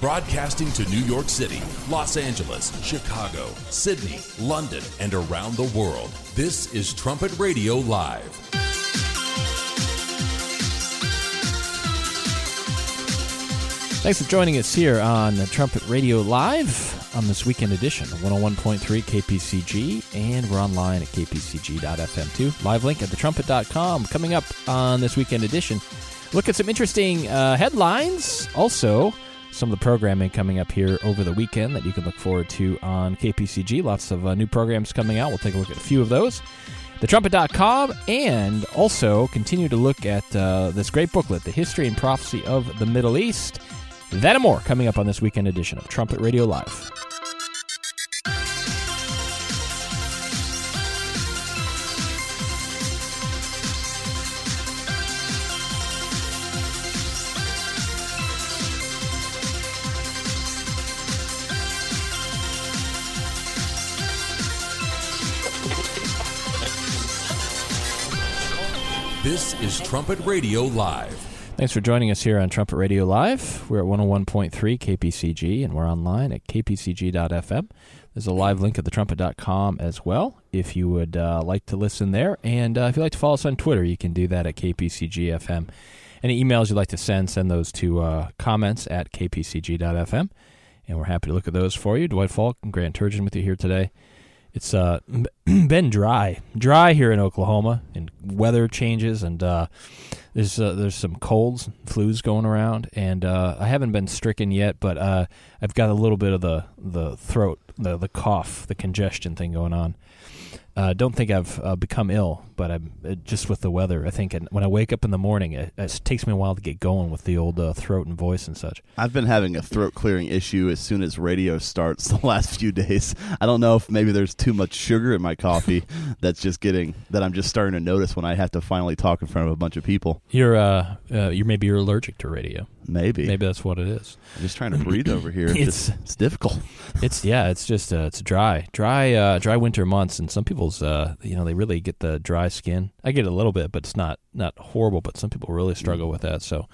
Broadcasting to New York City, Los Angeles, Chicago, Sydney, London, and around the world. This is Trumpet Radio Live. Thanks for joining us here on Trumpet Radio Live on this weekend edition 101.3 KPCG, and we're online at kpcg.fm too. Live link at thetrumpet.com. Coming up on this weekend edition, look at some interesting uh, headlines. Also, some of the programming coming up here over the weekend that you can look forward to on KPCG. Lots of uh, new programs coming out. We'll take a look at a few of those. TheTrumpet.com, and also continue to look at uh, this great booklet, The History and Prophecy of the Middle East. That and more coming up on this weekend edition of Trumpet Radio Live. Trumpet Radio Live. Thanks for joining us here on Trumpet Radio Live. We're at 101.3 KPCG, and we're online at kpcg.fm. There's a live link at thetrumpet.com as well if you would uh, like to listen there. And uh, if you'd like to follow us on Twitter, you can do that at kpcgfm. Any emails you'd like to send, send those to uh, comments at kpcg.fm. And we're happy to look at those for you. Dwight Falk and Grant Turgeon with you here today. It's uh, been dry, dry here in Oklahoma, and weather changes, and uh, there's uh, there's some colds, flus going around, and uh, I haven't been stricken yet, but uh, I've got a little bit of the the throat, the the cough, the congestion thing going on. Uh, don't think I've uh, become ill, but I'm uh, just with the weather. I think and when I wake up in the morning, it, it takes me a while to get going with the old uh, throat and voice and such. I've been having a throat clearing issue as soon as radio starts the last few days. I don't know if maybe there's too much sugar in my coffee that's just getting that I'm just starting to notice when I have to finally talk in front of a bunch of people. You're uh, uh you're maybe you're allergic to radio. Maybe. Maybe that's what it is. I'm just trying to breathe over here. It's- It's, just, it's difficult. It's yeah, it's just uh, it's dry, dry, uh, dry winter months, and some people's uh, you know they really get the dry skin. I get it a little bit, but it's not not horrible. But some people really struggle with that. So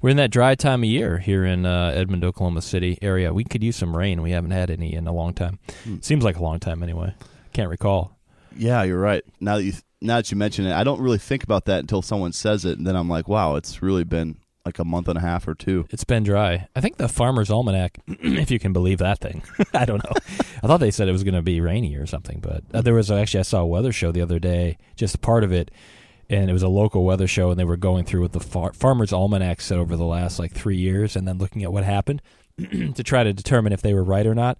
we're in that dry time of year here in uh, Edmond, Oklahoma City area. We could use some rain. We haven't had any in a long time. Seems like a long time anyway. Can't recall. Yeah, you're right. Now that you now that you mention it, I don't really think about that until someone says it, and then I'm like, wow, it's really been like a month and a half or two. It's been dry. I think the Farmer's Almanac, if you can believe that thing. I don't know. I thought they said it was going to be rainy or something, but uh, there was actually I saw a weather show the other day, just part of it, and it was a local weather show, and they were going through what the far- Farmer's Almanac said over the last like three years, and then looking at what happened to try to determine if they were right or not.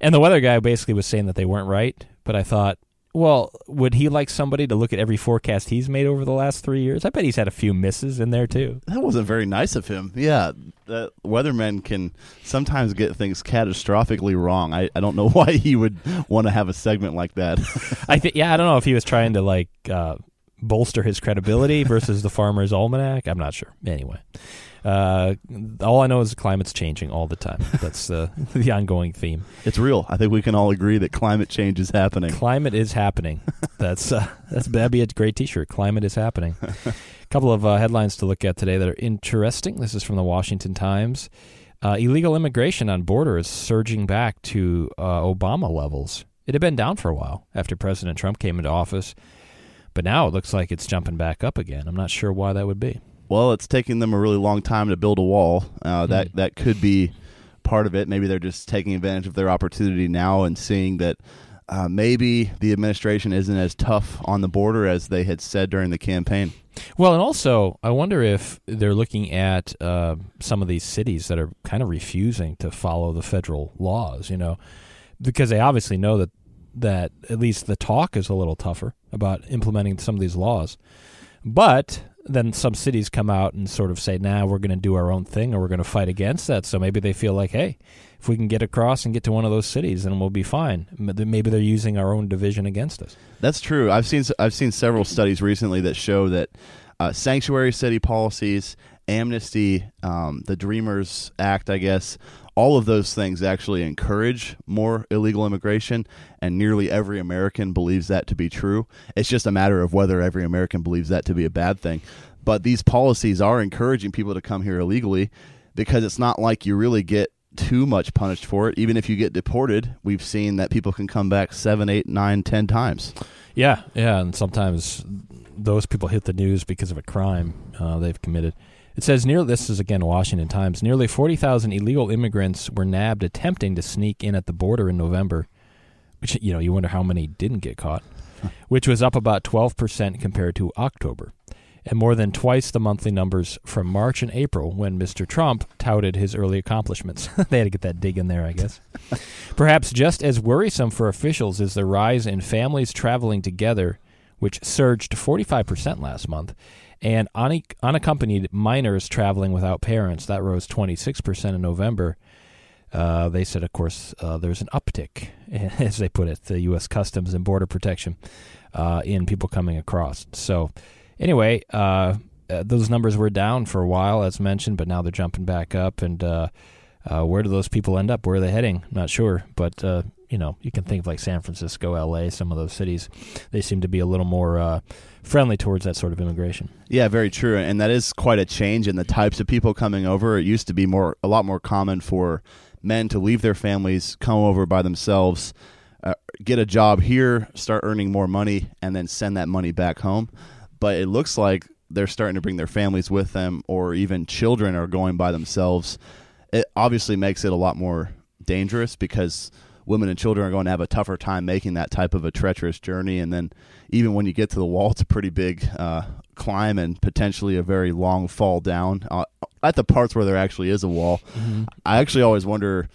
And the weather guy basically was saying that they weren't right, but I thought. Well, would he like somebody to look at every forecast he's made over the last three years? I bet he's had a few misses in there too. That wasn't very nice of him. Yeah, the weathermen can sometimes get things catastrophically wrong. I, I don't know why he would want to have a segment like that. I think yeah, I don't know if he was trying to like uh, bolster his credibility versus the Farmer's Almanac. I'm not sure. Anyway, uh, all I know is the climate's changing all the time. That's uh, the ongoing theme. it's real. I think we can all agree that climate change is happening. Climate is happening. That's uh, that's that'd be a great T-shirt. Climate is happening. A couple of uh, headlines to look at today that are interesting. This is from the Washington Times. Uh, illegal immigration on border is surging back to uh, Obama levels. It had been down for a while after President Trump came into office, but now it looks like it's jumping back up again. I'm not sure why that would be. Well, it's taking them a really long time to build a wall. Uh, that Hmm. that could be part of it. Maybe they're just taking advantage of their opportunity now and seeing that uh, maybe the administration isn't as tough on the border as they had said during the campaign. Well, and also, I wonder if they're looking at uh, some of these cities that are kind of refusing to follow the federal laws, you know, because they obviously know that that at least the talk is a little tougher about implementing some of these laws. But then some cities come out and sort of say, "Nah, we're going to do our own thing, or we're going to fight against that." So maybe they feel like, "Hey, if we can get across and get to one of those cities, then we'll be fine." Maybe they're using our own division against us. That's true. I've seen I've seen several studies recently that show that uh, sanctuary city policies, amnesty, um, the Dreamers Act, I guess, all of those things actually encourage more illegal immigration, and nearly every American believes that to be true. It's just a matter of whether every American believes that to be a bad thing. But these policies are encouraging people to come here illegally because it's not like you really get too much punished for it. Even if you get deported, we've seen that people can come back seven, eight, nine, ten times. Yeah, yeah, and sometimes those people hit the news because of a crime uh, they've committed. It says near this is again Washington Times. Nearly forty thousand illegal immigrants were nabbed attempting to sneak in at the border in November, which you know you wonder how many didn't get caught, which was up about twelve percent compared to October and more than twice the monthly numbers from March and April when Mr. Trump touted his early accomplishments. they had to get that dig in there, I guess. Perhaps just as worrisome for officials is the rise in families traveling together, which surged 45% last month, and unaccompanied minors traveling without parents. That rose 26% in November. Uh, they said, of course, uh, there's an uptick, as they put it, the U.S. Customs and Border Protection uh, in people coming across. So, anyway, uh, uh, those numbers were down for a while, as mentioned, but now they're jumping back up. And uh, where do those people end up? Where are they heading? Not sure, but you know, you can think of like San Francisco, L.A., some of those cities. They seem to be a little more friendly towards that sort of immigration. Yeah, very true, and that is quite a change in the types of people coming over. It used to be more, a lot more common for men to leave their families, come over by themselves. Uh, get a job here, start earning more money, and then send that money back home but it looks like they're starting to bring their families with them, or even children are going by themselves. It obviously makes it a lot more dangerous because women and children are going to have a tougher time making that type of a treacherous journey. And then, even when you get to the wall, it's a pretty big uh, climb and potentially a very long fall down uh, at the parts where there actually is a wall. Mm-hmm. I actually always wonder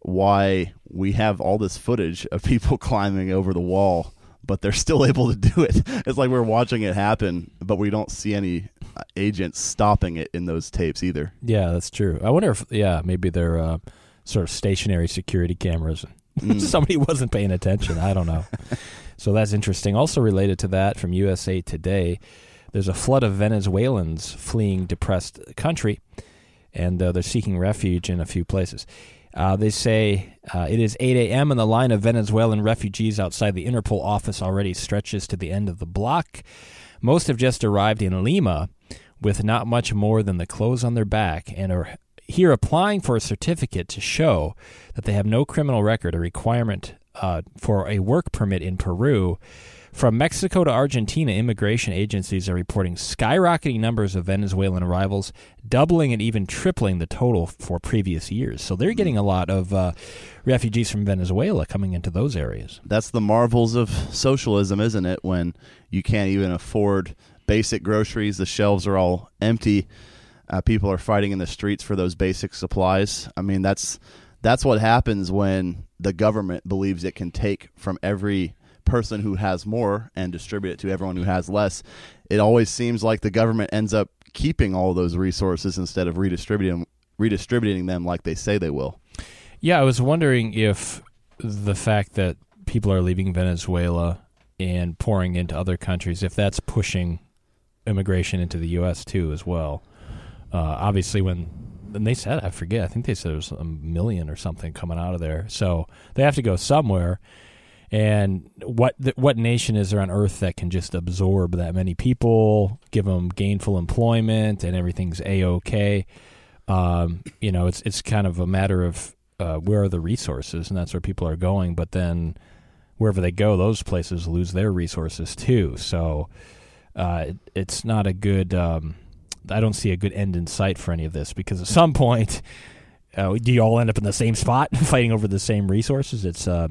why we have all this footage of people climbing over the wall but they're still able to do it. It's like we're watching it happen, but we don't see any uh, agents stopping it in those tapes either. Yeah, that's true. I wonder if yeah, maybe they're uh, sort of stationary security cameras. Mm. Somebody wasn't paying attention. I don't know. so that's interesting. Also related to that from USA Today, there's a flood of Venezuelans fleeing depressed country, and uh, they're seeking refuge in a few places. Uh, they say uh, it is 8 a.m. and the line of Venezuelan refugees outside the Interpol office already stretches to the end of the block. Most have just arrived in Lima with not much more than the clothes on their back and are here applying for a certificate to show that they have no criminal record, a requirement uh, for a work permit in Peru. From Mexico to Argentina, immigration agencies are reporting skyrocketing numbers of Venezuelan arrivals, doubling and even tripling the total for previous years. So they're getting a lot of uh, refugees from Venezuela coming into those areas. That's the marvels of socialism, isn't it? When you can't even afford basic groceries, the shelves are all empty. Uh, people are fighting in the streets for those basic supplies. I mean, that's that's what happens when the government believes it can take from every person who has more and distribute it to everyone who has less, it always seems like the government ends up keeping all those resources instead of redistributing redistributing them like they say they will. Yeah, I was wondering if the fact that people are leaving Venezuela and pouring into other countries, if that's pushing immigration into the U.S. too as well. Uh, obviously, when and they said I forget, I think they said was a million or something coming out of there, so they have to go somewhere. And what what nation is there on earth that can just absorb that many people, give them gainful employment, and everything's a okay? Um, you know, it's it's kind of a matter of uh, where are the resources, and that's where people are going. But then wherever they go, those places lose their resources too. So uh, it, it's not a good. Um, I don't see a good end in sight for any of this because at some point, uh, do you all end up in the same spot fighting over the same resources? It's uh,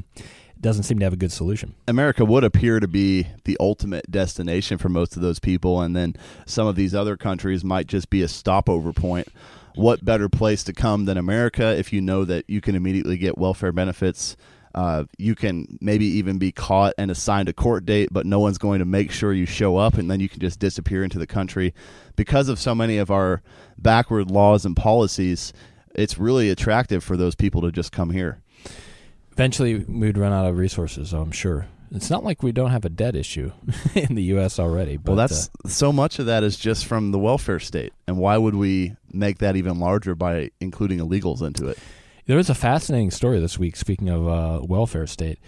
doesn't seem to have a good solution. America would appear to be the ultimate destination for most of those people, and then some of these other countries might just be a stopover point. What better place to come than America if you know that you can immediately get welfare benefits? Uh, you can maybe even be caught and assigned a court date, but no one's going to make sure you show up, and then you can just disappear into the country. Because of so many of our backward laws and policies, it's really attractive for those people to just come here. Eventually, we'd run out of resources. I'm sure. It's not like we don't have a debt issue in the U.S. already. But, well, that's uh, so much of that is just from the welfare state, and why would we make that even larger by including illegals into it? There was a fascinating story this week. Speaking of uh, welfare state,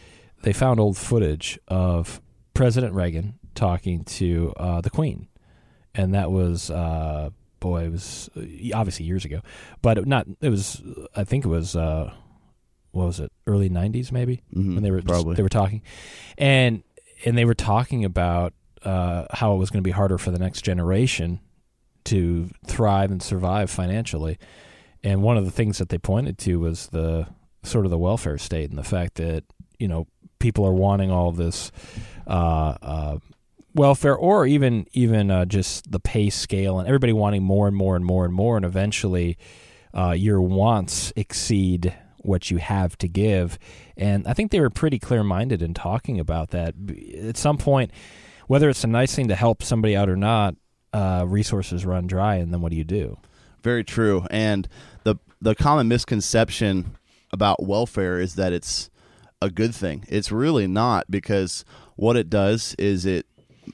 they found old footage of President Reagan talking to uh, the Queen, and that was uh, boy, it was uh, obviously years ago, but it not. It was. I think it was. Uh, what was it? Early '90s, maybe Mhm, when they were probably. they were talking, and and they were talking about uh, how it was going to be harder for the next generation to thrive and survive financially. And one of the things that they pointed to was the sort of the welfare state and the fact that you know people are wanting all this uh, uh, welfare, or even even uh, just the pay scale, and everybody wanting more and more and more and more, and eventually uh, your wants exceed what you have to give. And I think they were pretty clear minded in talking about that. At some point, whether it's a nice thing to help somebody out or not, uh, resources run dry, and then what do you do? Very true. And the the common misconception about welfare is that it's a good thing. It's really not because what it does is it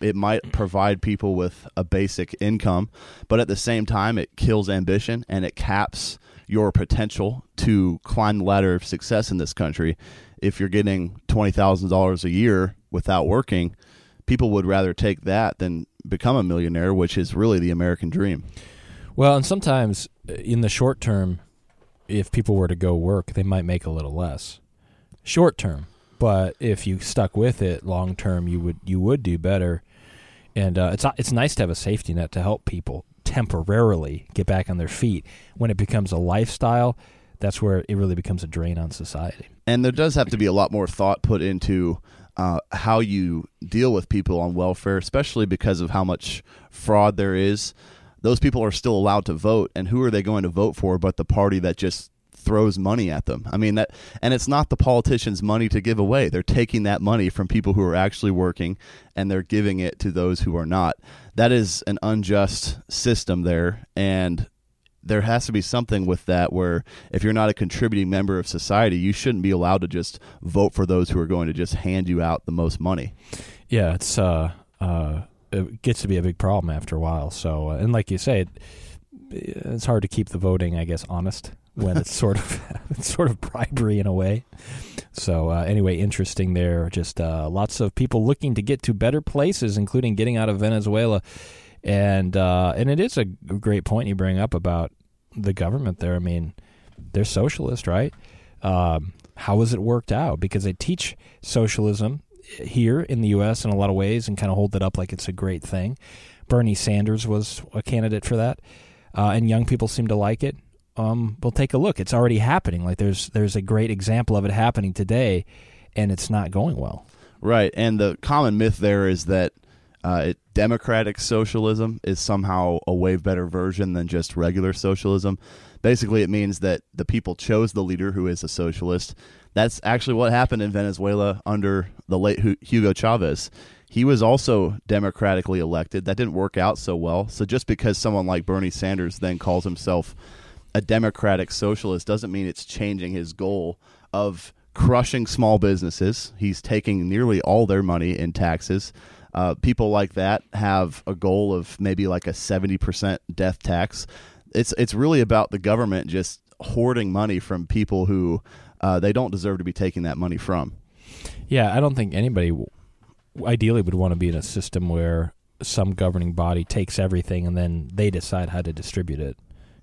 it might provide people with a basic income, but at the same time it kills ambition and it caps your potential to climb the ladder of success in this country. If you're getting $20,000 a year without working, people would rather take that than become a millionaire, which is really the American dream. Well, and sometimes uh, in the short term, if people were to go work, they might make a little less. Short term, but if you stuck with it long term, you would you would do better. And uh, it's it's nice to have a safety net to help people temporarily get back on their feet. When it becomes a lifestyle, that's where it really becomes a drain on society. and there does have to be a lot more thought put into uh, how you deal with people on welfare, especially because of how much fraud there is. Those people are still allowed to vote, and who are they going to vote for but the party that just throws money at them? I mean that, and it's not the politicians' money to give away. They're taking that money from people who are actually working, and they're giving it to those who are not. That is an unjust system there, and there has to be something with that where if you're not a contributing member of society, you shouldn't be allowed to just vote for those who are going to just hand you out the most money. Yeah, it's uh, uh, it gets to be a big problem after a while. So, uh, and like you say, it, it's hard to keep the voting, I guess, honest when it's sort of it's sort of bribery in a way. So, uh, anyway, interesting there. Just uh, lots of people looking to get to better places, including getting out of Venezuela, and uh, and it is a great point you bring up about the government there. I mean, they're socialist, right? Um, how has it worked out? Because they teach socialism here in the U.S. in a lot of ways and kind of hold it up like it's a great thing. Bernie Sanders was a candidate for that, uh, and young people seem to like it. Um, well, take a look; it's already happening. Like there's there's a great example of it happening today, and it's not going well. Right. And the common myth there is that uh, it, democratic socialism is somehow a way better version than just regular socialism. Basically, it means that the people chose the leader who is a socialist. That's actually what happened in Venezuela under the late Hugo Chavez. He was also democratically elected. That didn't work out so well. So just because someone like Bernie Sanders then calls himself a democratic socialist doesn't mean it's changing his goal of crushing small businesses. He's taking nearly all their money in taxes. Uh, people like that have a goal of maybe like a seventy percent death tax. It's it's really about the government just hoarding money from people who uh, they don't deserve to be taking that money from. Yeah, I don't think anybody w- ideally would want to be in a system where some governing body takes everything and then they decide how to distribute it.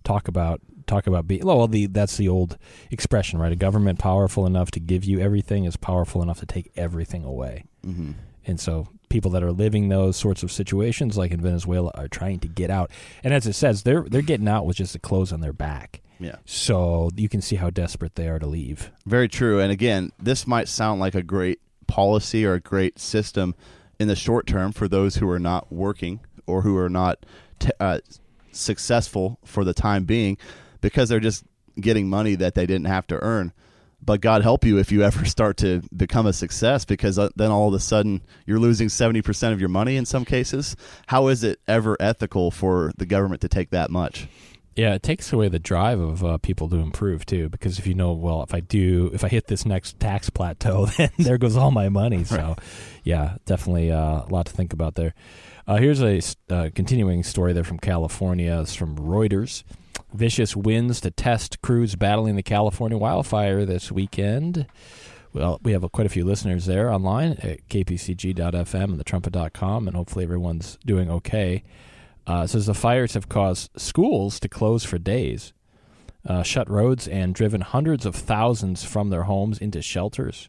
Talk about talk about being well, the that's the old expression, right? A government powerful enough to give you everything is powerful enough to take everything away. Mm-hmm. And so people that are living those sorts of situations, like in Venezuela, are trying to get out. And as it says, they're they're getting out with just the clothes on their back. Yeah. So you can see how desperate they are to leave. Very true. And again, this might sound like a great policy or a great system in the short term for those who are not working or who are not t- uh, successful for the time being because they're just getting money that they didn't have to earn. But God help you if you ever start to become a success because uh, then all of a sudden you're losing 70% of your money in some cases. How is it ever ethical for the government to take that much? Yeah, it takes away the drive of uh, people to improve too. Because if you know, well, if I do, if I hit this next tax plateau, then there goes all my money. So, yeah, definitely uh, a lot to think about there. Uh, here's a uh, continuing story there from California. It's from Reuters. Vicious winds to test crews battling the California wildfire this weekend. Well, we have uh, quite a few listeners there online at kpcg.fm and thetrumpet.com, and hopefully everyone's doing okay. Uh, says the fires have caused schools to close for days, uh, shut roads, and driven hundreds of thousands from their homes into shelters.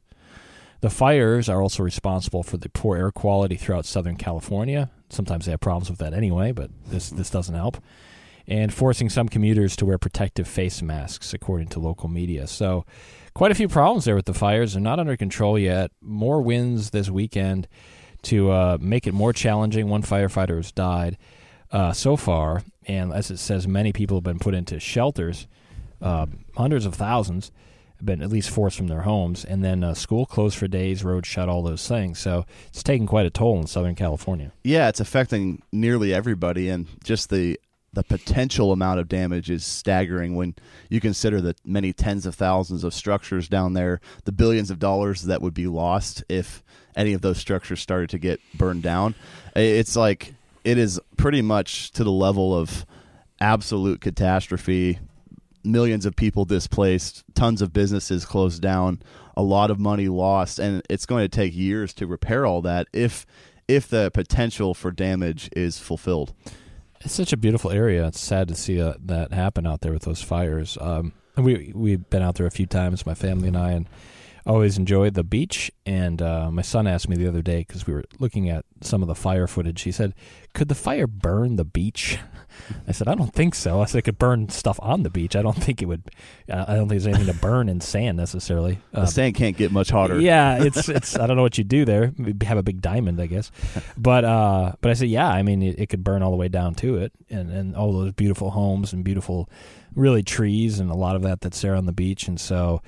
The fires are also responsible for the poor air quality throughout Southern California. Sometimes they have problems with that anyway, but this this doesn't help. And forcing some commuters to wear protective face masks, according to local media. So, quite a few problems there with the fires. They're not under control yet. More winds this weekend to uh, make it more challenging. One firefighter has died uh, so far, and as it says, many people have been put into shelters. Uh, hundreds of thousands have been at least forced from their homes, and then uh, school closed for days, roads shut, all those things. So it's taking quite a toll in Southern California. Yeah, it's affecting nearly everybody, and just the the potential amount of damage is staggering when you consider the many tens of thousands of structures down there, the billions of dollars that would be lost if any of those structures started to get burned down. It's like it is pretty much to the level of absolute catastrophe. Millions of people displaced, tons of businesses closed down, a lot of money lost, and it's going to take years to repair all that if if the potential for damage is fulfilled. It's such a beautiful area. It's sad to see uh, that happen out there with those fires. Um, we we've been out there a few times, my family and I, and always enjoy the beach. And uh, my son asked me the other day because we were looking at some of the fire footage. He said, "Could the fire burn the beach?" I said, "I don't think so." I said, "It could burn stuff on the beach. I don't think it would. Uh, I don't think there's anything to burn in sand necessarily. The sand can't get much hotter. Yeah, it's it's. I don't know what you do there. Maybe have a big diamond, I guess. But uh, but I said, yeah. I mean, it, it could burn all the way down to it, and and all those beautiful homes and beautiful, really trees and a lot of that that's there on the beach. And so,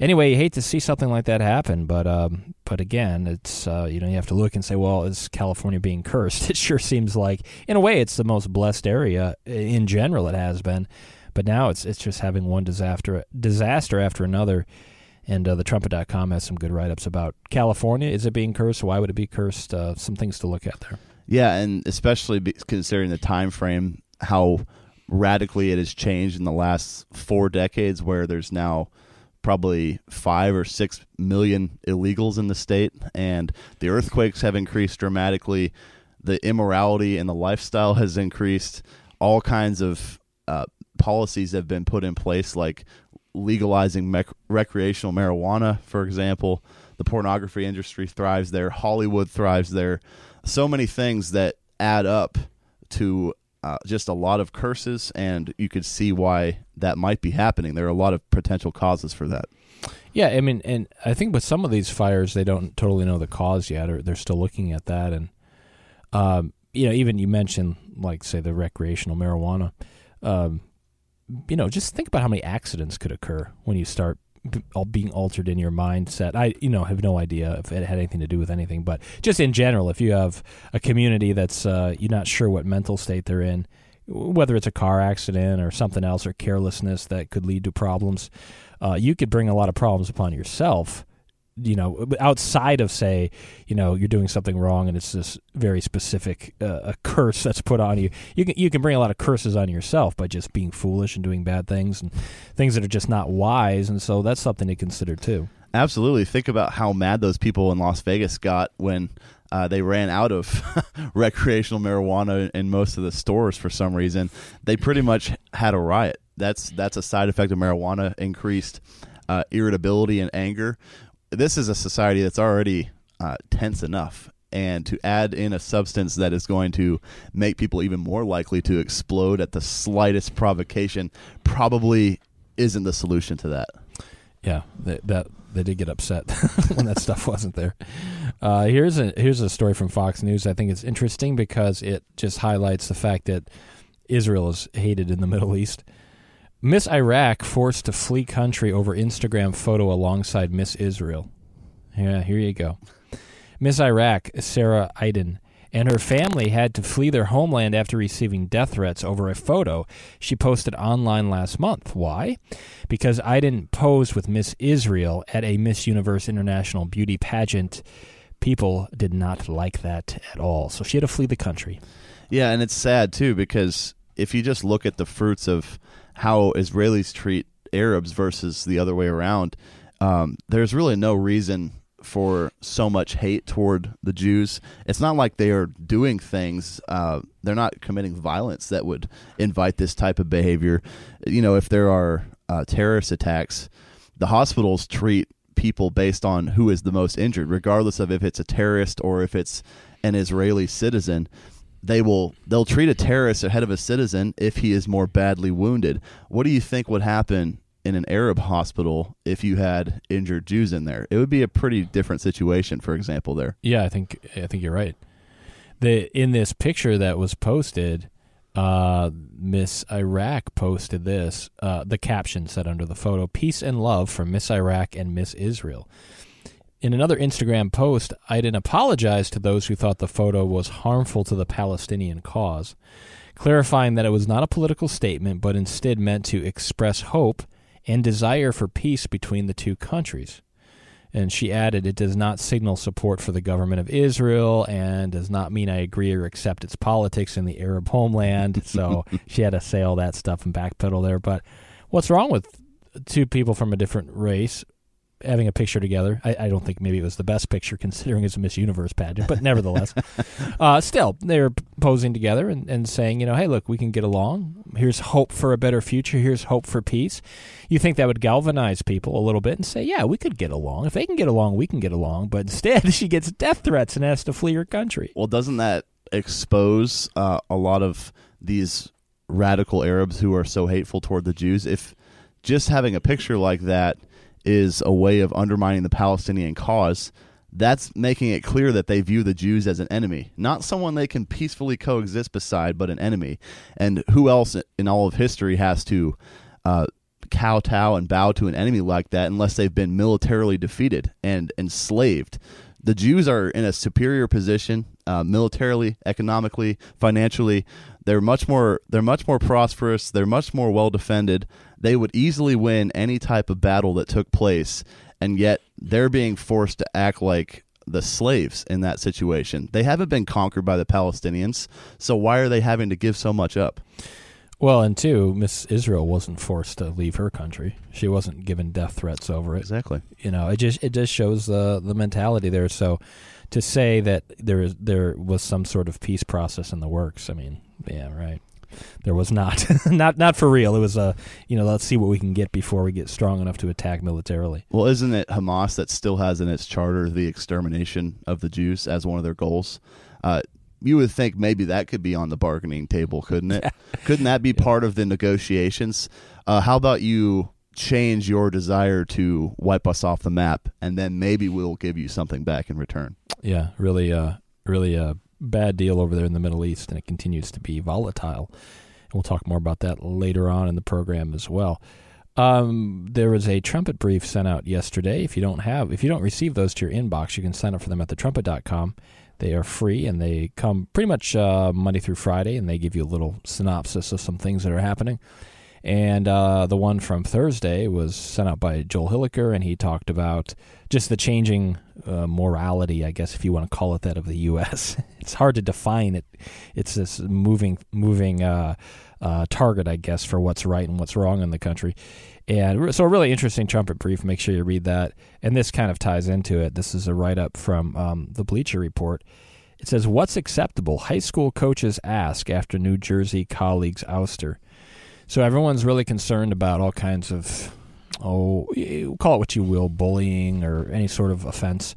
anyway, you hate to see something like that happen, but um, but again, it's uh, you know you have to look and say, well, is California being cursed? It sure seems like, in a way, it's the most blessed area in general. It has been, but now it's it's just having one disaster disaster after another. And uh, the trumpet.com has some good write ups about California. Is it being cursed? Why would it be cursed? Uh, some things to look at there. Yeah, and especially considering the time frame, how radically it has changed in the last four decades, where there's now probably five or six million illegals in the state, and the earthquakes have increased dramatically. The immorality and the lifestyle has increased. All kinds of uh, policies have been put in place, like legalizing mec- recreational marijuana, for example. The pornography industry thrives there. Hollywood thrives there. So many things that add up to uh, just a lot of curses, and you could see why that might be happening. There are a lot of potential causes for that. Yeah, I mean, and I think with some of these fires, they don't totally know the cause yet, or they're still looking at that. And um, you know, even you mentioned like say the recreational marijuana. Um, you know, just think about how many accidents could occur when you start all being altered in your mindset. I, you know, have no idea if it had anything to do with anything, but just in general, if you have a community that's uh, you're not sure what mental state they're in, whether it's a car accident or something else or carelessness that could lead to problems, uh, you could bring a lot of problems upon yourself. You know, outside of say, you know, you're doing something wrong and it's this very specific uh, curse that's put on you. You can you can bring a lot of curses on yourself by just being foolish and doing bad things and things that are just not wise. And so that's something to consider too. Absolutely. Think about how mad those people in Las Vegas got when uh, they ran out of recreational marijuana in most of the stores for some reason. They pretty much had a riot. That's that's a side effect of marijuana: increased uh, irritability and anger. This is a society that's already uh, tense enough, and to add in a substance that is going to make people even more likely to explode at the slightest provocation probably isn't the solution to that. Yeah, that, that they did get upset when that stuff wasn't there. Uh, here's a here's a story from Fox News. I think it's interesting because it just highlights the fact that Israel is hated in the Middle East. Miss Iraq forced to flee country over Instagram photo alongside Miss Israel. Yeah, here you go. Miss Iraq, Sarah Idan, and her family had to flee their homeland after receiving death threats over a photo she posted online last month. Why? Because Idan posed with Miss Israel at a Miss Universe International beauty pageant. People did not like that at all, so she had to flee the country. Yeah, and it's sad too because if you just look at the fruits of how Israelis treat Arabs versus the other way around, um, there's really no reason for so much hate toward the Jews. It's not like they are doing things. Uh, they're not committing violence that would invite this type of behavior. You know, if there are uh, terrorist attacks, the hospitals treat people based on who is the most injured, regardless of if it's a terrorist or if it's an Israeli citizen. They will they'll treat a terrorist ahead of a citizen if he is more badly wounded. What do you think would happen in an Arab hospital if you had injured Jews in there. It would be a pretty different situation, for example, there. Yeah, I think I think you're right. The in this picture that was posted, uh, Miss Iraq posted this. Uh, the caption said under the photo, "Peace and love from Miss Iraq and Miss Israel." In another Instagram post, Idan apologized to those who thought the photo was harmful to the Palestinian cause, clarifying that it was not a political statement, but instead meant to express hope and desire for peace between the two countries. And she added, it does not signal support for the government of Israel and does not mean I agree or accept its politics in the Arab homeland. So she had to say all that stuff and backpedal there. But what's wrong with two people from a different race having a picture together. I, I, don't think maybe it was the best picture considering it's a Miss Universe pageant, but nevertheless, uh, still they were posing together and, and saying, you know, hey, look, we can get along. Here's hope for a better future. Here's hope for peace. You think that would galvanize people a little bit and say, yeah, we could get along. If they can get along, we can get along. But instead, she gets death threats and has to flee her country. Well, doesn't that expose uh, a lot of these radical Arabs who are so hateful toward the Jews? If just having a picture like that is a way of undermining the Palestinian cause, that's making it clear that they view the Jews as an enemy, not someone they can peacefully coexist beside, but an enemy. And who else in all of history has to uh, kowtow and bow to an enemy like that unless they've been militarily defeated and enslaved? The Jews are in a superior position uh, militarily, economically, financially. They're much more. They're much more prosperous. They're much more well defended they would easily win any type of battle that took place, and yet they're being forced to act like the slaves in that situation. They haven't been conquered by the Palestinians, so why are they having to give so much up? Well, and two, Miss Israel wasn't forced to leave her country. She wasn't given death threats over it. Exactly. You know, it just it just shows the the mentality there. So to say that there is there was some sort of peace process in the works, I mean, yeah, right there was not not not for real. It was a you know let's see what we can get before we get strong enough to attack militarily. Well, isn't it Hamas that still has in its charter the extermination of the Jews as one of their goals? Uh, you would think maybe that could be on the bargaining table, couldn't it? couldn't that be part of the negotiations? Uh, how about you change your desire to wipe us off the map, and then maybe we'll give you something back in return? Yeah, really, uh, really uh, bad deal over there in the Middle East, and it continues to be volatile. And we'll talk more about that later on in the program as well. Um, there was a trumpet brief sent out yesterday. If you don't have, if you don't receive those to your inbox, you can sign up for them at thetrumpet.com. They are free and they come pretty much uh, Monday through Friday, and they give you a little synopsis of some things that are happening. And uh, the one from Thursday was sent out by Joel Hilliker, and he talked about just the changing uh, morality, I guess, if you want to call it that, of the U.S. it's hard to define it. It's this moving, moving uh, uh, target, I guess, for what's right and what's wrong in the country. And so, a really interesting trumpet brief. Make sure you read that. And this kind of ties into it. This is a write up from um, the Bleacher Report. It says, What's acceptable? High school coaches ask after New Jersey colleagues ouster. So everyone's really concerned about all kinds of, oh, call it what you will, bullying or any sort of offense.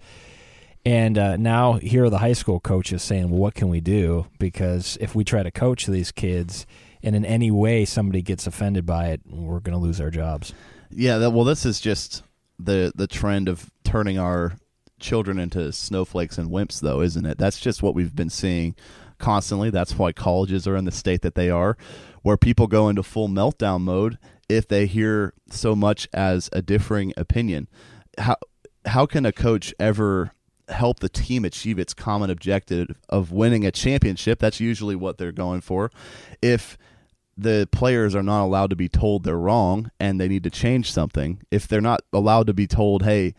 And uh, now here are the high school coaches saying, well, what can we do? Because if we try to coach these kids and in any way somebody gets offended by it, we're going to lose our jobs. Yeah, that, well, this is just the the trend of turning our children into snowflakes and wimps, though, isn't it? That's just what we've been seeing constantly. That's why colleges are in the state that they are where people go into full meltdown mode if they hear so much as a differing opinion. How how can a coach ever help the team achieve its common objective of winning a championship? That's usually what they're going for. If the players are not allowed to be told they're wrong and they need to change something, if they're not allowed to be told, "Hey,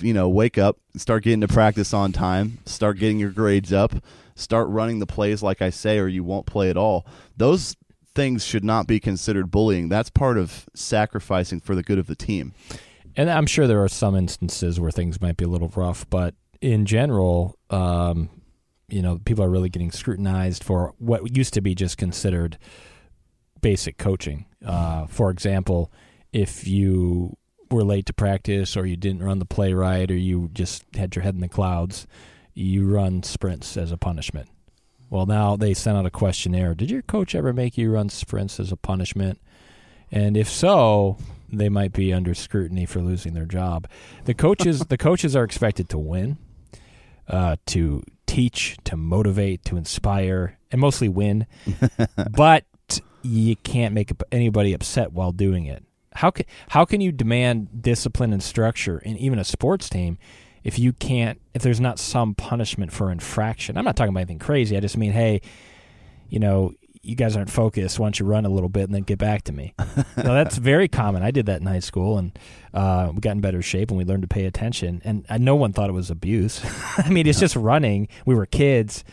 you know, wake up, start getting to practice on time, start getting your grades up, start running the plays like I say, or you won't play at all. Those things should not be considered bullying. That's part of sacrificing for the good of the team. And I'm sure there are some instances where things might be a little rough, but in general, um, you know, people are really getting scrutinized for what used to be just considered basic coaching. Uh, for example, if you were late to practice or you didn't run the play right or you just had your head in the clouds, you run sprints as a punishment. Well, now they sent out a questionnaire. Did your coach ever make you run sprints as a punishment? And if so, they might be under scrutiny for losing their job. The coaches, the coaches are expected to win, uh, to teach, to motivate, to inspire, and mostly win. but you can't make anybody upset while doing it. How can how can you demand discipline and structure in even a sports team if you can't if there's not some punishment for infraction? I'm not talking about anything crazy. I just mean, hey, you know, you guys aren't focused. Why don't you run a little bit and then get back to me? you know, that's very common. I did that in high school, and uh, we got in better shape and we learned to pay attention. And uh, no one thought it was abuse. I mean, it's just running. We were kids,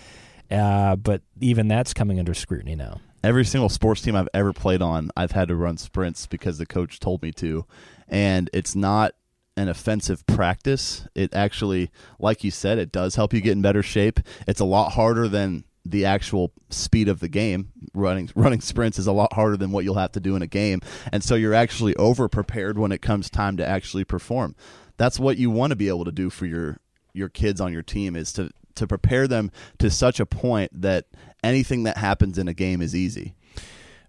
uh, but even that's coming under scrutiny now every single sports team I've ever played on, I've had to run sprints because the coach told me to. And it's not an offensive practice. It actually, like you said, it does help you get in better shape. It's a lot harder than the actual speed of the game. Running running sprints is a lot harder than what you'll have to do in a game. And so you're actually over prepared when it comes time to actually perform. That's what you want to be able to do for your your kids on your team is to to prepare them to such a point that anything that happens in a game is easy.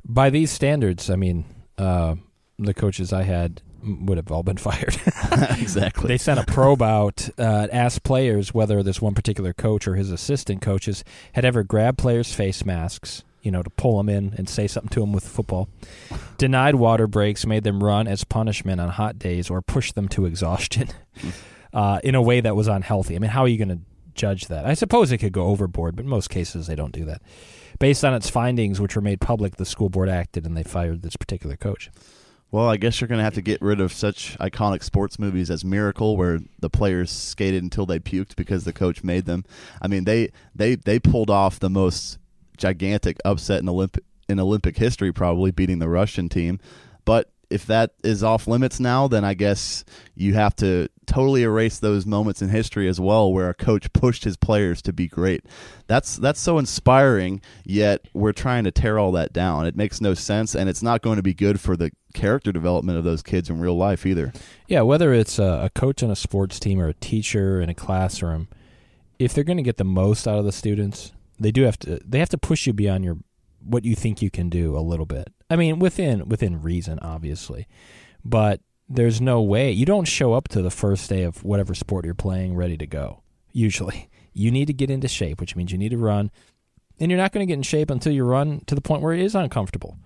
By these standards, I mean uh, the coaches I had would have all been fired. exactly. They sent a probe out, uh, asked players whether this one particular coach or his assistant coaches had ever grabbed players' face masks, you know, to pull them in and say something to them with football, denied water breaks, made them run as punishment on hot days, or pushed them to exhaustion uh, in a way that was unhealthy. I mean, how are you going to judge that. I suppose it could go overboard, but in most cases they don't do that. Based on its findings, which were made public, the school board acted and they fired this particular coach. Well, I guess you're going to have to get rid of such iconic sports movies as Miracle, where the players skated until they puked because the coach made them. I mean, they they they pulled off the most gigantic upset in Olympic in Olympic history, probably beating the Russian team. If that is off limits now, then I guess you have to totally erase those moments in history as well where a coach pushed his players to be great. That's that's so inspiring, yet we're trying to tear all that down. It makes no sense and it's not going to be good for the character development of those kids in real life either. Yeah, whether it's a, a coach on a sports team or a teacher in a classroom, if they're going to get the most out of the students, they do have to they have to push you beyond your what you think you can do a little bit. I mean, within within reason, obviously, but there's no way you don't show up to the first day of whatever sport you're playing ready to go. Usually, you need to get into shape, which means you need to run, and you're not going to get in shape until you run to the point where it is uncomfortable.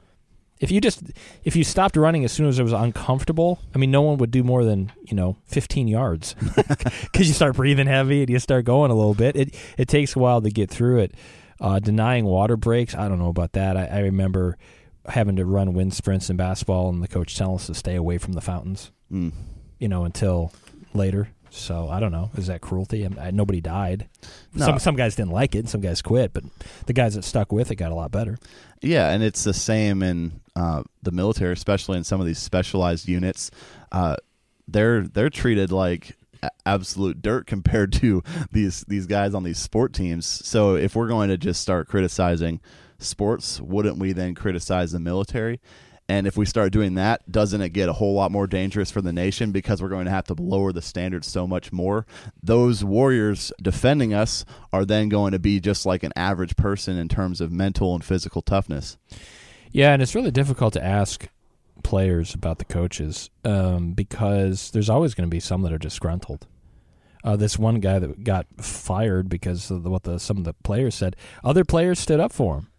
If you just if you stopped running as soon as it was uncomfortable, I mean, no one would do more than you know 15 yards because you start breathing heavy and you start going a little bit. It it takes a while to get through it. Uh, denying water breaks, I don't know about that. I, I, remember having to run wind sprints in basketball, and the coach telling us to stay away from the fountains, mm. you know, until later. So I don't know. Is that cruelty? I mean, I, nobody died. No. Some some guys didn't like it, some guys quit. But the guys that stuck with it got a lot better. Yeah, and it's the same in uh, the military, especially in some of these specialized units. Uh, they're they're treated like absolute dirt compared to these these guys on these sport teams. So if we're going to just start criticizing sports, wouldn't we then criticize the military? And if we start doing that, doesn't it get a whole lot more dangerous for the nation because we're going to have to lower the standards so much more? Those warriors defending us are then going to be just like an average person in terms of mental and physical toughness. Yeah, and it's really difficult to ask players about the coaches um, because there's always going to be some that are disgruntled. Uh, this one guy that got fired because of what the, some of the players said. Other players stood up for him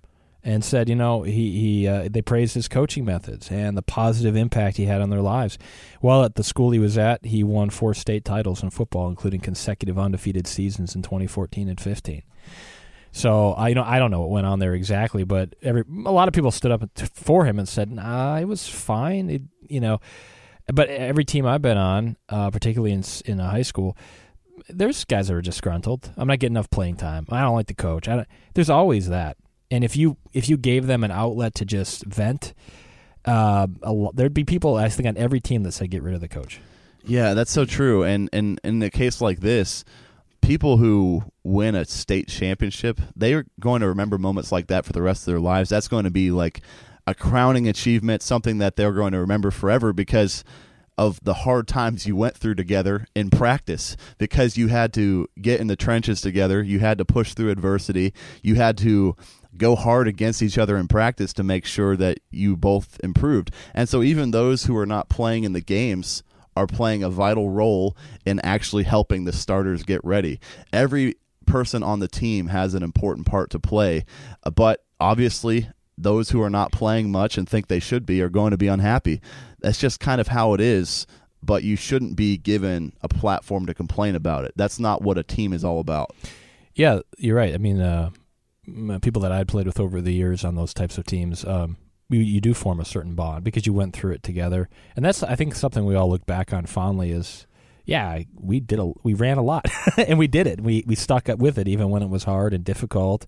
and said, you know, he he uh, they praised his coaching methods and the positive impact he had on their lives. While at the school he was at, he won four state titles in football, including consecutive undefeated seasons in 2014 and 15. So I you know I don't know what went on there exactly, but every a lot of people stood up for him and said, "Nah, it was fine." It, you know, but every team I've been on, uh, particularly in in high school, there's guys that are disgruntled. I'm not getting enough playing time. I don't like the coach. There's always that. And if you if you gave them an outlet to just vent, uh, a, there'd be people I think on every team that said get rid of the coach. Yeah, that's so true. And and in a case like this, people who win a state championship, they are going to remember moments like that for the rest of their lives. That's going to be like a crowning achievement, something that they're going to remember forever because of the hard times you went through together in practice because you had to get in the trenches together, you had to push through adversity, you had to go hard against each other in practice to make sure that you both improved. And so even those who are not playing in the games are playing a vital role in actually helping the starters get ready. Every person on the team has an important part to play, but obviously those who are not playing much and think they should be are going to be unhappy. That's just kind of how it is, but you shouldn't be given a platform to complain about it. That's not what a team is all about. Yeah, you're right. I mean, uh, people that I played with over the years on those types of teams, um, you, you do form a certain bond because you went through it together, and that's I think something we all look back on fondly is. Yeah, we did a we ran a lot, and we did it. We we stuck up with it even when it was hard and difficult,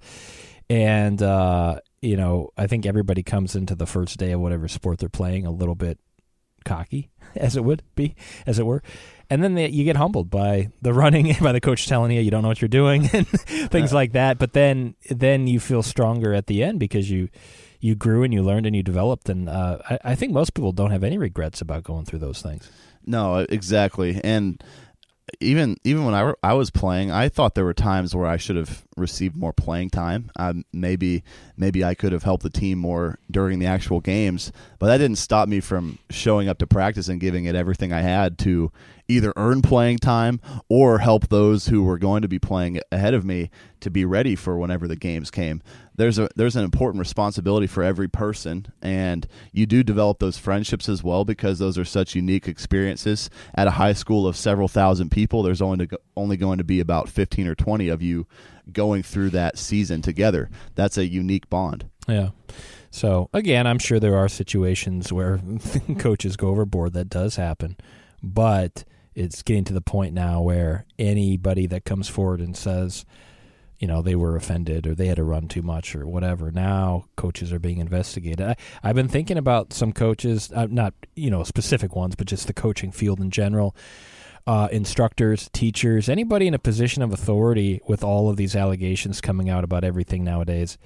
and uh, you know, I think everybody comes into the first day of whatever sport they're playing a little bit cocky, as it would be, as it were. And then they, you get humbled by the running, by the coach telling you you don't know what you're doing, and things like that. But then, then you feel stronger at the end because you you grew and you learned and you developed. And uh, I, I think most people don't have any regrets about going through those things. No, exactly. And even even when I, I was playing, I thought there were times where I should have received more playing time. Um, maybe maybe I could have helped the team more during the actual games, but that didn't stop me from showing up to practice and giving it everything I had to either earn playing time or help those who were going to be playing ahead of me to be ready for whenever the games came. There's a there's an important responsibility for every person and you do develop those friendships as well because those are such unique experiences at a high school of several thousand people there's only to, only going to be about 15 or 20 of you going through that season together. That's a unique bond. Yeah. So again, I'm sure there are situations where coaches go overboard. That does happen, but it's getting to the point now where anybody that comes forward and says, you know, they were offended or they had to run too much or whatever. Now coaches are being investigated. I, have been thinking about some coaches, uh, not you know specific ones, but just the coaching field in general uh, instructors, teachers, anybody in a position of authority with all of these allegations coming out about everything nowadays,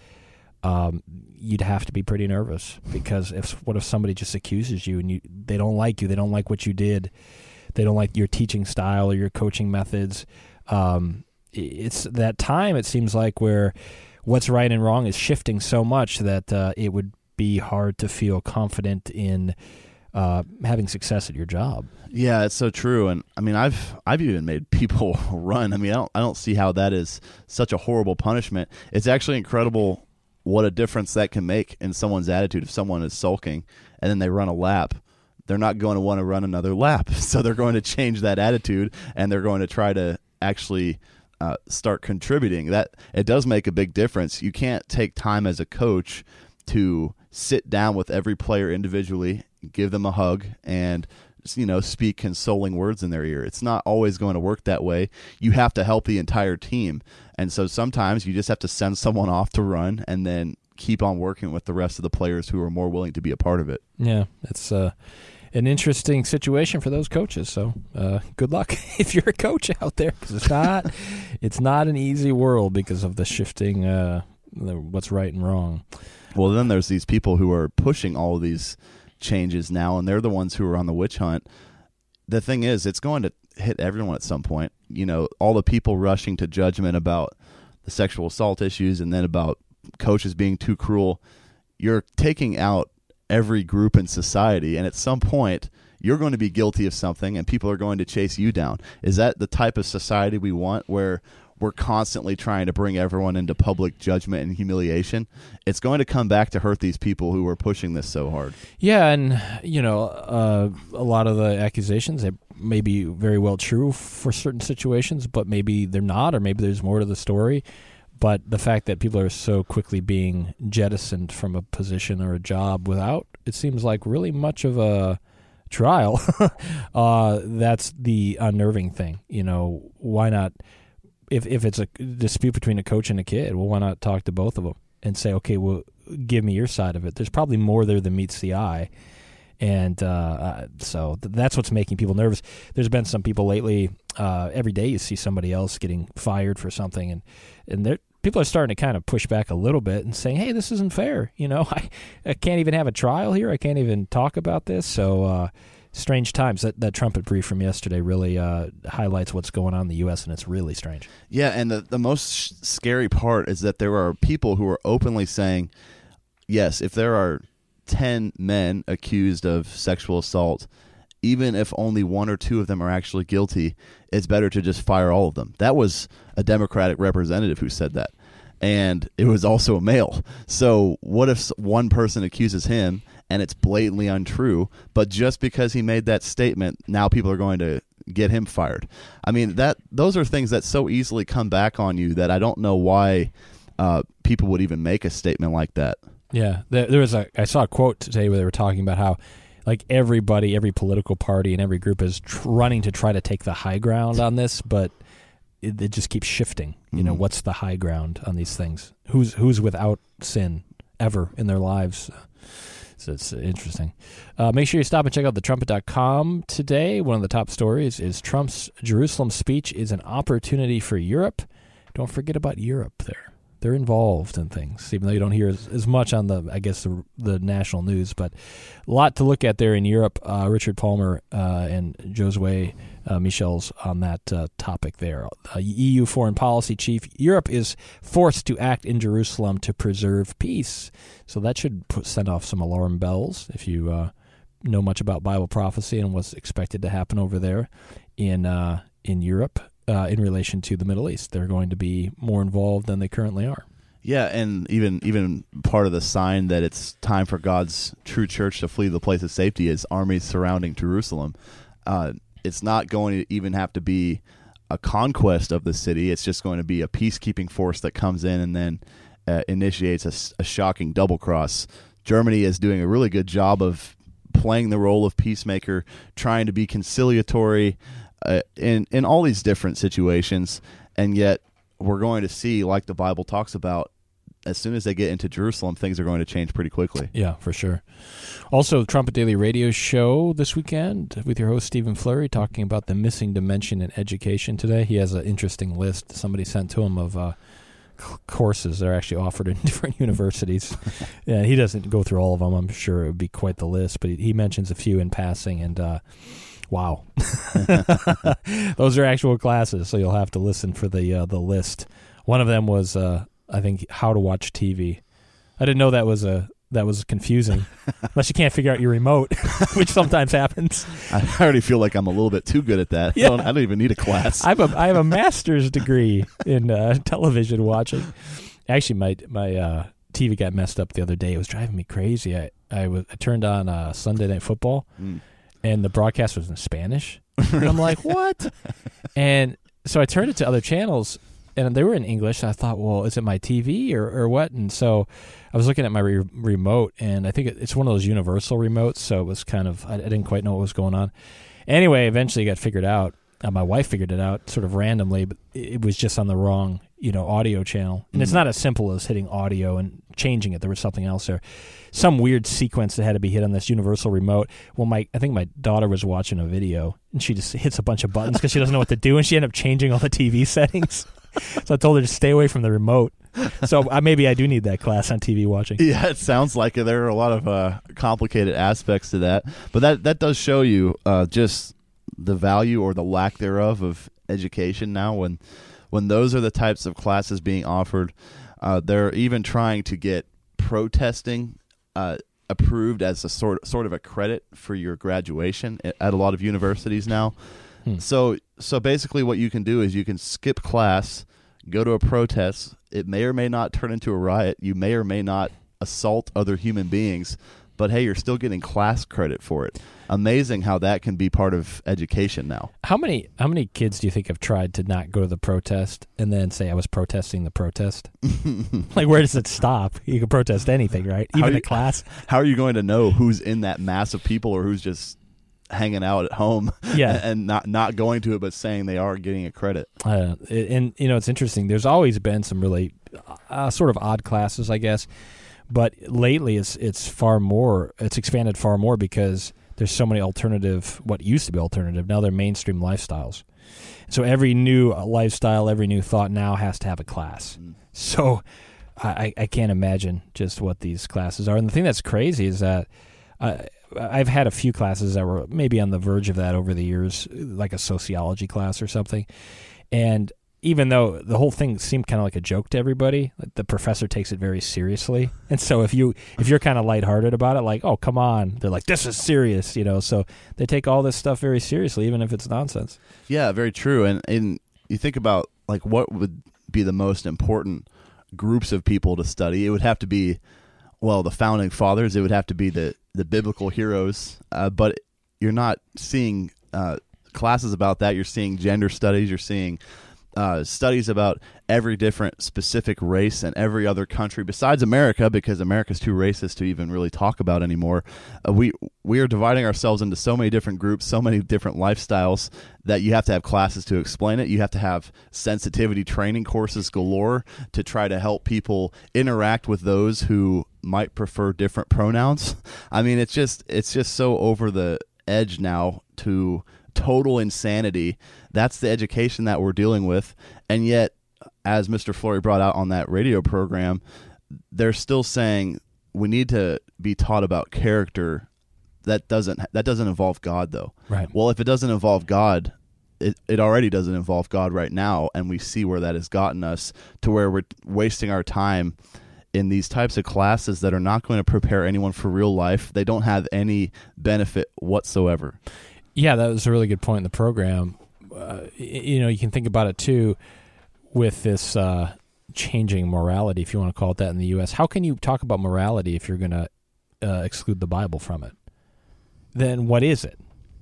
um, you'd have to be pretty nervous because if what if somebody just accuses you and you they don't like you, they don't like what you did, they don't like your teaching style or your coaching methods. Um, it's that time it seems like where what's right and wrong is shifting so much that uh, it would be hard to feel confident in uh, having success at your job. Yeah, it's so true. And I mean, I've I've even made people run. I mean, I don't I don't see how that is such a horrible punishment. It's actually incredible what a difference that can make in someone's attitude. If someone is sulking and then they run a lap, they're not going to want to run another lap. So they're going to change that attitude and they're going to try to actually uh, start contributing. That it does make a big difference. You can't take time as a coach to sit down with every player individually, give them a hug, and you know speak consoling words in their ear. It's not always going to work that way. You have to help the entire team, and so sometimes you just have to send someone off to run, and then keep on working with the rest of the players who are more willing to be a part of it. Yeah, it's uh, an interesting situation for those coaches. So uh, good luck if you're a coach out there, because it's not it's not an easy world because of the shifting uh, what's right and wrong. Well, then there's these people who are pushing all of these changes now, and they're the ones who are on the witch hunt. The thing is, it's going to hit everyone at some point. You know, all the people rushing to judgment about the sexual assault issues and then about coaches being too cruel. You're taking out every group in society, and at some point, you're going to be guilty of something and people are going to chase you down. Is that the type of society we want where we're constantly trying to bring everyone into public judgment and humiliation, it's going to come back to hurt these people who are pushing this so hard. Yeah, and you know, uh, a lot of the accusations they may be very well true for certain situations, but maybe they're not, or maybe there's more to the story. But the fact that people are so quickly being jettisoned from a position or a job without, it seems like really much of a trial. uh, that's the unnerving thing. You know, why not? if if it's a dispute between a coach and a kid, well, why not talk to both of them and say, okay, well, give me your side of it. There's probably more there than meets the eye, and uh, uh, so th- that's what's making people nervous. There's been some people lately. Uh, every day you see somebody else getting fired for something, and and they're people are starting to kind of push back a little bit and saying, "Hey, this isn't fair. You know, I, I can't even have a trial here. I can't even talk about this." So, uh, strange times. That that trumpet brief from yesterday really uh, highlights what's going on in the U.S. and it's really strange. Yeah, and the the most scary part is that there are people who are openly saying, "Yes, if there are ten men accused of sexual assault." Even if only one or two of them are actually guilty, it's better to just fire all of them. That was a Democratic representative who said that and it was also a male. So what if one person accuses him and it's blatantly untrue, but just because he made that statement, now people are going to get him fired? I mean that those are things that so easily come back on you that I don't know why uh, people would even make a statement like that. Yeah, there, there was a I saw a quote today where they were talking about how like everybody, every political party and every group is tr- running to try to take the high ground on this, but it, it just keeps shifting. You know, Mhm. what's the high ground on these things? Who's who's without sin ever in their lives? So it's interesting. Uh, make sure you stop and check out thetrumpet.com today. One of the top stories is Trump's Jerusalem speech is an opportunity for Europe. Don't forget about Europe there. They're involved in things, even though you don't hear as, as much on the, I guess, the, the national news. But a lot to look at there in Europe. Uh, Richard Palmer uh, and Josue uh, Michels on that uh, topic there. Uh, EU foreign policy chief. Europe is forced to act in Jerusalem to preserve peace. So that should put, send off some alarm bells if you uh, know much about Bible prophecy and what's expected to happen over there in in Europe uh, in relation to the Middle East. They're going to be more involved than they currently are. Yeah, and even even part of the sign that it's time for God's true church to flee the place of safety is armies surrounding Jerusalem. Uh, it's not going to even have to be a conquest of the city. It's just going to be a peacekeeping force that comes in and then uh, initiates a shocking double cross. Germany is doing a really good job of playing the role of peacemaker, trying to be conciliatory uh, in in all these different situations, and yet we're going to see, like the Bible talks about, as soon as they get into Jerusalem, things are going to change pretty quickly. Yeah, for sure. Also, Trumpet Daily Radio show this weekend with your host Stephen Flurry talking about the missing dimension in education today. He has an interesting list somebody sent to him of uh, courses that are actually offered in different universities. yeah, he doesn't go through all of them. I'm sure it would be quite the list, but he, he mentions a few in passing and. Uh, Wow, those are actual classes, so you'll have to listen for the uh, the list. One of them was, uh, I think, how to watch TV. I didn't know that was a that was confusing, unless you can't figure out your remote, which sometimes happens. I already feel like I'm a little bit too good at that. Yeah. I, don't, I don't even need a class. I have a I have a master's degree in uh, television watching. Actually, my my uh, TV got messed up the other day. It was driving me crazy. I I, was, I turned on uh, Sunday Night Football, Mm. And the broadcast was in Spanish. And I'm like, what? and so I turned it to other channels, and they were in English. I thought, well, is it my TV or, or what? And so I was looking at my re- remote, and I think it, it's one of those universal remotes. So it was kind of, I, I didn't quite know what was going on. Anyway, eventually it got figured out. Uh, my wife figured it out sort of randomly, but it it was just on the wrong, you know, audio channel. And it's Mhm. not as simple as hitting audio and changing it. There was something else there, some weird sequence that had to be hit on this universal remote. Well, my I think my daughter was watching a video and she just hits a bunch of buttons because she doesn't know what to do, and she ended up changing all the TV settings. so I told her to stay away from the remote. So uh, maybe I do need that class on TV watching. Yeah, it sounds like it. There are a lot of uh, complicated aspects to that, but that that does show you uh, just the value or the lack thereof of education now. When when those are the types of classes being offered, uh, they're even trying to get protesting uh, approved as a sort sort of a credit for your graduation at, at a lot of universities now. Hmm. So so basically, what you can do is you can skip class, go to a protest. It may or may not turn into a riot. You may or may not assault other human beings, but hey, you're still getting class credit for it. Amazing how that can be part of education now. How many how many kids do you think have tried to not go to the protest and then say I was protesting the protest? like where does it stop? You can protest anything, right? Even you- a class. How are you going to know who's in that mass of people or who's just hanging out at home Yeah. and not not going to it but saying they are getting a credit? Uh, and you know it's interesting. There's always been some really uh, sort of odd classes, I guess. But lately, it's it's far more. It's expanded far more because there's so many alternative. What used to be alternative now they're mainstream lifestyles. So every new lifestyle, every new thought now has to have a class. Mm. So I, I can't imagine just what these classes are. And the thing that's crazy is that uh, I've had a few classes that were maybe on the verge of that over the years, like a sociology class or something. And even though the whole thing seemed kind of like a joke to everybody, like the professor takes it very seriously. And so if you if you're kind of lighthearted about it, like, oh come on, they're like, this is serious, you know. So they take all this stuff very seriously, even if it's nonsense. Yeah, very true. And and you think about like what would be the most important groups of people to study? It would have to be well the founding fathers. It would have to be the the biblical heroes. Uh, but you're not seeing uh, classes about that. You're seeing gender studies. You're seeing uh, studies about every different specific race and every other country besides America, because America's too racist to even really talk about anymore. Uh, we we are dividing ourselves into so many different groups, so many different lifestyles that you have to have classes to explain it. You have to have sensitivity training courses galore to try to help people interact with those who might prefer different pronouns. I mean, it's just it's just so over the edge now to total insanity. That's the education that we're dealing with. And yet, as Mr. Flurry brought out on that radio program, they're still saying we need to be taught about character. That doesn't that doesn't involve God though. Right. Well, if it doesn't involve God, it, it already doesn't involve God right now, and we see where that has gotten us to where we're wasting our time in these types of classes that are not going to prepare anyone for real life. They don't have any benefit whatsoever. Yeah, that was a really good point in the program. Uh, you know, you can think about it too with this uh, changing morality, if you want to call it that, in the U.S. How can you talk about morality if you're going to uh, exclude the Bible from it? Then what is it?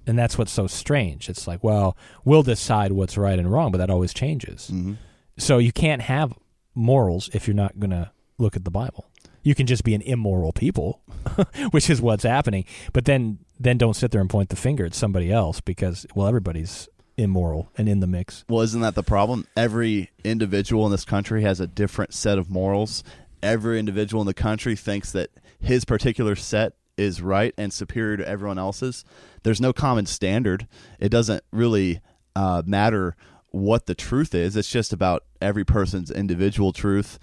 And that's what's so strange. It's like, well, we'll decide what's right and wrong, but that always changes. Mm-hmm. So you can't have morals if you're not going to look at the Bible. You can just be an immoral people, which is what's happening. But then then don't sit there and point the finger at somebody else because well everybody's immoral and in the mix. Well, isn't that the problem? Every individual in this country has a different set of morals. Every individual in the country thinks that his particular set is right and superior to everyone else's. There's no common standard. It doesn't really uh, matter what the truth is. It's just about every person's individual truth.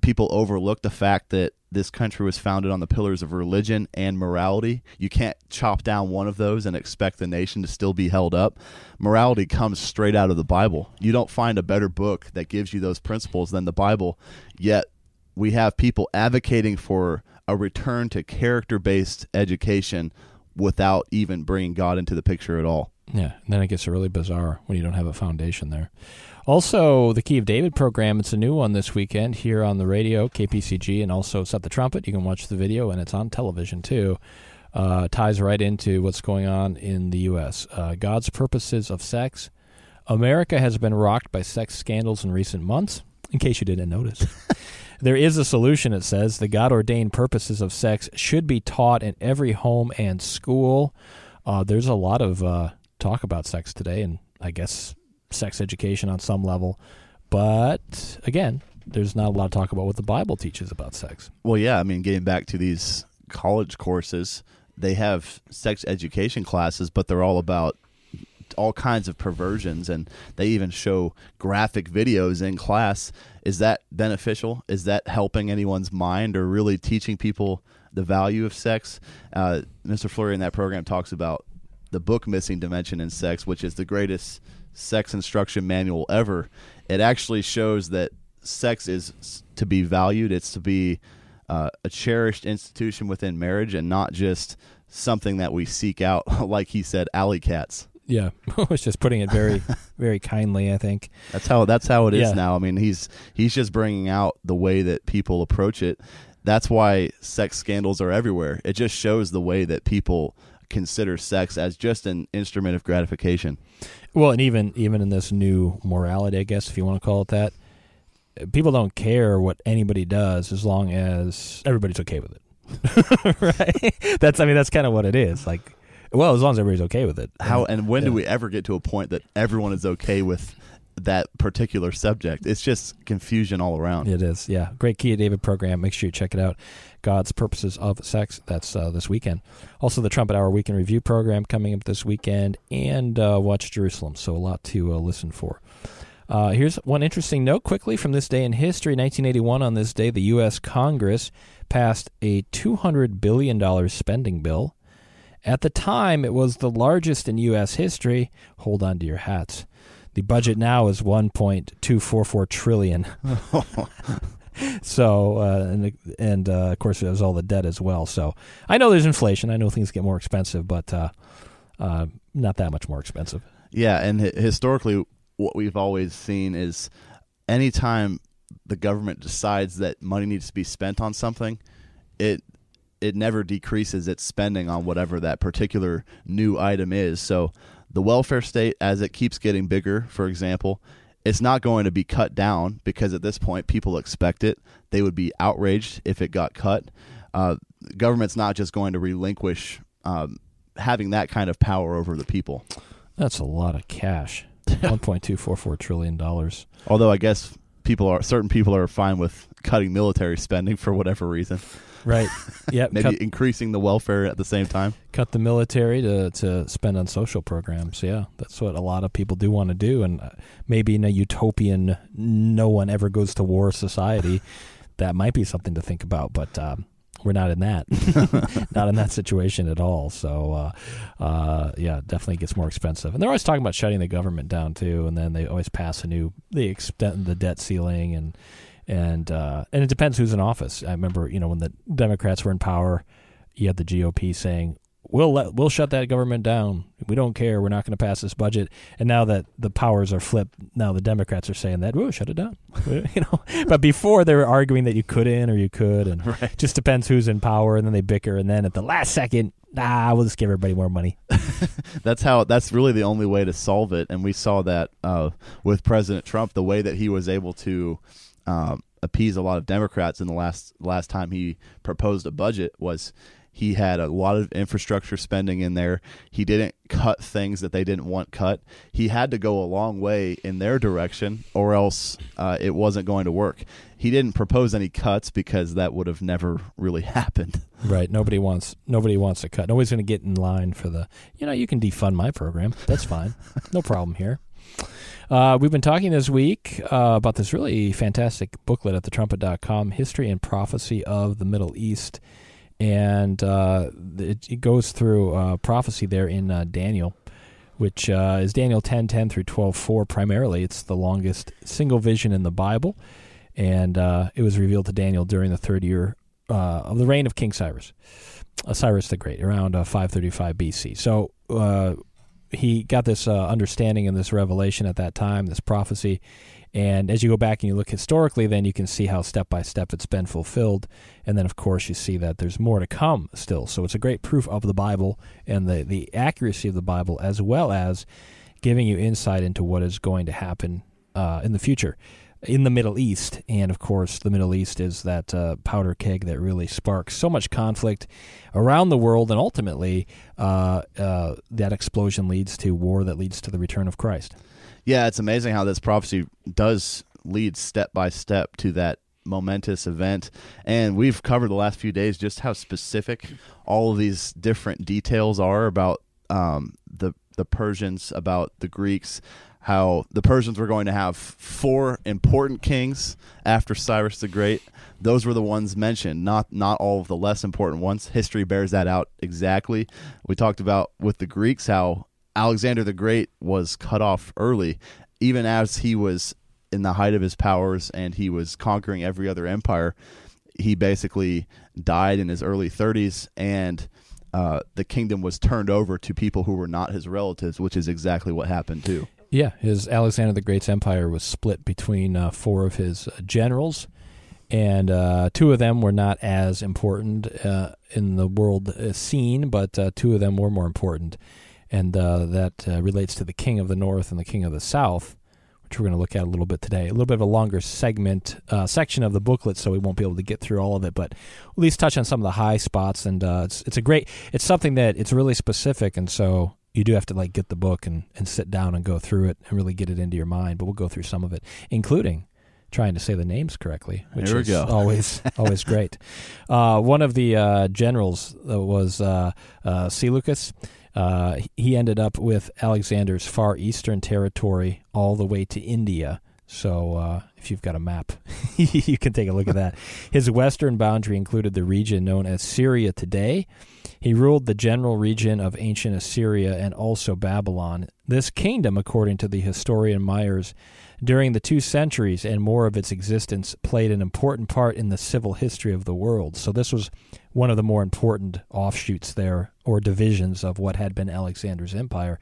People overlook the fact that this country was founded on the pillars of religion and morality. You can't chop down one of those and expect the nation to still be held up. Morality comes straight out of the Bible. You don't find a better book that gives you those principles than the Bible. Yet we have people advocating for a return to character based education without even bringing God into the picture at all. Yeah, and then it gets really bizarre when you don't have a foundation there. Also, the Key of David program, it's a new one this weekend here on the radio, KPCG, and also Set the Trumpet. You can watch the video, and it's on television too. Uh, ties right into what's going on in the U.S. Uh, God's purposes of sex. America has been rocked by sex scandals in recent months, in case you didn't notice. there is a solution, it says. The God ordained purposes of sex should be taught in every home and school. Uh, there's a lot of uh, talk about sex today, and I guess sex education on some level. But again, there's not a lot of talk about what the Bible teaches about sex. Well, yeah, I mean, getting back to these college courses, they have sex education classes, but they're all about all kinds of perversions and they even show graphic videos in class. Is that beneficial? Is that helping anyone's mind or really teaching people the value of sex? Uh, Mr. Flurry in that program talks about the book Missing Dimension in Sex, which is the greatest sex instruction manual ever. It actually shows that sex is to be valued. It's to be uh, a cherished institution within marriage and not just something that we seek out, like he said, alley cats. Yeah, I was just putting it very, very kindly. I think that's how that's how it is Yeah. now. I mean, he's he's just bringing out the way that people approach it. That's why sex scandals are everywhere. It just shows the way that people consider sex as just an instrument of gratification. Well, and even even in this new morality, I guess if you want to call it that, people don't care what anybody does as long as everybody's okay with it. right? That's I mean that's kind of what it is. Like, well, as long as everybody's okay with it. How and when do we ever get to a point that everyone is okay with that particular subject. It's just confusion all around. It is, yeah. Great Key David program. Make sure you check it out. God's Purposes of Sex. That's uh, this weekend. Also, the Trumpet Hour Weekend Review program coming up this weekend, and uh, Watch Jerusalem. So, a lot to uh, listen for. Uh, here's one interesting note quickly from this day in history. 1981, on this day, the U.S. Congress passed a $200 billion spending bill. At the time, it was the largest in U.S. history. Hold on to your hats. The budget now is 1.244 trillion. so uh, and and uh, of course there's all the debt as well. So I know there's inflation. I know things get more expensive, but uh, uh not that much more expensive. Yeah, and historically, what we've always seen is anytime the government decides that money needs to be spent on something, it it never decreases its spending on whatever that particular new item is. So the welfare state, as it keeps getting bigger, for example, it's not going to be cut down because at this point people expect it. They would be outraged if it got cut. Uh, government's not just going to relinquish um, having that kind of power over the people. That's a lot of cash. One point two four four trillion dollars. Although I guess people are certain people are fine with cutting military spending for whatever reason. Right. Yeah. Maybe cut, increasing the welfare at the same time. Cut the military to to spend on social programs. Yeah, that's what a lot of people do want to do, and uh, maybe in a utopian, no one ever goes to war society, that might be something to think about. But um, we're not in that, not in that situation at all. So, uh, uh, yeah, definitely gets more expensive. And they're always talking about shutting the government down too. And then they always pass a new, they extend the debt ceiling and and uh, and it depends who's in office. I remember, you know, when the Democrats were in power, you had the GOP saying, "We'll let we'll shut that government down. We don't care. We're not going to pass this budget." And now that the powers are flipped, now the Democrats are saying that, "We'll shut it down." you know, but before they were arguing that you couldn't or you could, and right. just depends who's in power, and then they bicker, and then at the last second, nah, we'll just give everybody more money. that's how. That's really the only way to solve it, and we saw that uh, with President Trump. The way that he was able to um, appease a lot of Democrats in the last last time he proposed a budget was he had a lot of infrastructure spending in there. He didn't cut things that they didn't want cut. He had to go a long way in their direction, or else uh, it wasn't going to work. He didn't propose any cuts because that would have never really happened. Right. Nobody wants nobody wants to cut. Nobody's going to get in line for the. You know, you can defund my program. That's fine. no problem here. Uh, we've been talking this week uh, about this really fantastic booklet at thetrumpet.com, History and Prophecy of the Middle East. And uh, it, it, goes through uh, prophecy there in uh, Daniel, which uh, is Daniel 10 10 through 12 4 primarily. It's the longest single vision in the Bible. And it was revealed to Daniel during the third year of the reign of King Cyrus, Cyrus the Great, around 535 BC. So he got this uh, understanding and this revelation at that time, this prophecy. And as you go back and you look historically, then you can see how step by step it's been fulfilled. And then, of course, you see that there's more to come still. So it's a great proof of the Bible and the, the accuracy of the Bible, as well as giving you insight into what is going to happen uh, in the future in the Middle East. And of course, the Middle East is that uh, powder keg that really sparks so much conflict around the world. And ultimately, uh, uh, that explosion leads to war that leads to the return of Christ. Yeah, it's amazing how this prophecy does lead step by step to that momentous event. And we've covered the last few days just how specific all of these different details are about um, the the Persians, about the Greeks, how the Persians were going to have four important kings after Cyrus the Great. Those were the ones mentioned, not not all of the less important ones. History bears that out exactly. We talked about with the Greeks how Alexander the Great was cut off early, even as he was in the height of his powers and he was conquering every other empire. He basically died in his early 30s and uh, the kingdom was turned over to people who were not his relatives, which is exactly what happened too. Yeah, his Alexander the Great's empire was split between uh, four of his uh, generals, and uh, two of them were not as important uh, in the world uh, scene, but uh, two of them were more important, and that relates to the king of the north and the king of the south, which we're going to look at a little bit today. A little bit of a longer segment section of the booklet, so we won't be able to get through all of it, but at least touch on some of the high spots. And it's it's a great, it's something that it's really specific, and so you do have to like get the book and, and sit down and go through it and really get it into your mind. But we'll go through some of it, including trying to say the names correctly, which we is go. always always great. Uh, one of the uh, generals uh, was uh, uh, Seleucus. Uh, he ended up with Alexander's far eastern territory all the way to India. So uh, if you've got a map, you can take a look at that. His western boundary included the region known as Syria today. He ruled the general region of ancient Assyria and also Babylon. This kingdom, according to the historian Myers, during the two centuries and more of its existence, played an important part in the civil history of the world. So this was one of the more important offshoots there, or divisions of what had been Alexander's empire.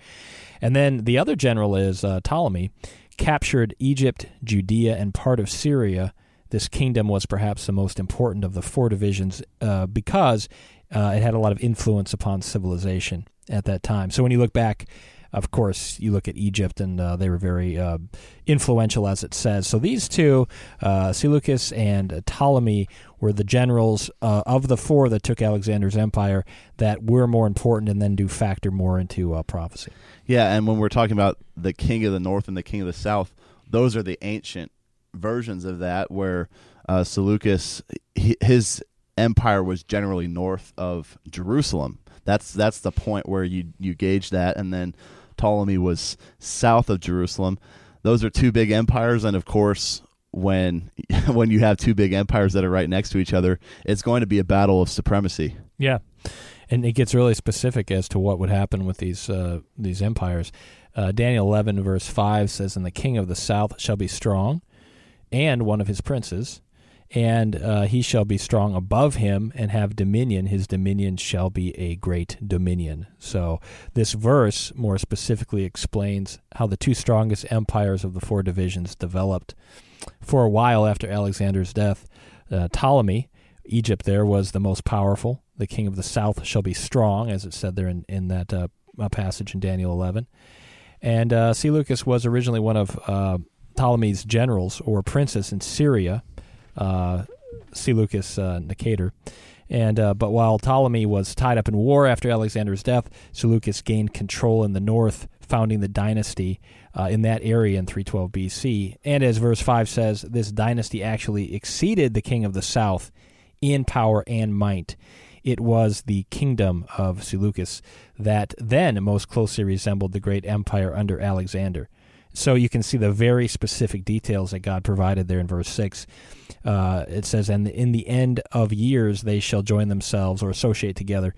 And then the other general is uh, Ptolemy, captured Egypt, Judea, and part of Syria. This kingdom was perhaps the most important of the four divisions uh, because uh, it had a lot of influence upon civilization at that time. So when you look back, of course, you look at Egypt, and uh, they were very uh, influential, as it says. So these two, uh, Seleucus and Ptolemy, were the generals uh, of the four that took Alexander's empire that were more important and then do factor more into uh, prophecy. Yeah, and when we're talking about the king of the north and the king of the south, those are the ancient versions of that, where uh, Seleucus, his empire was generally north of Jerusalem. That's that's the point where you you gauge that, and then Ptolemy was south of Jerusalem. Those are two big empires, and of course, when when you have two big empires that are right next to each other, it's going to be a battle of supremacy. Yeah, and it gets really specific as to what would happen with these uh, these empires. Uh, Daniel eleven verse five says, "And the king of the south shall be strong, and one of his princes." And uh, he shall be strong above him and have dominion. His dominion shall be a great dominion. So, this verse more specifically explains how the two strongest empires of the four divisions developed. For a while after Alexander's death, uh, Ptolemy, Egypt, there was the most powerful. The king of the south shall be strong, as it said there in, in that uh, passage in Daniel 11. And uh, Seleucus was originally one of uh, Ptolemy's generals or princes in Syria uh, Seleucus uh, Nicator. And uh, but while Ptolemy was tied up in war after Alexander's death, Seleucus gained control in the north, founding the dynasty uh, in that area in 312 BC. And as verse five says, this dynasty actually exceeded the king of the south in power and might. It was the kingdom of Seleucus that then most closely resembled the great empire under Alexander. So you can see the very specific details that God provided there in verse 6. Uh, it says, And in the end of years they shall join themselves or associate together.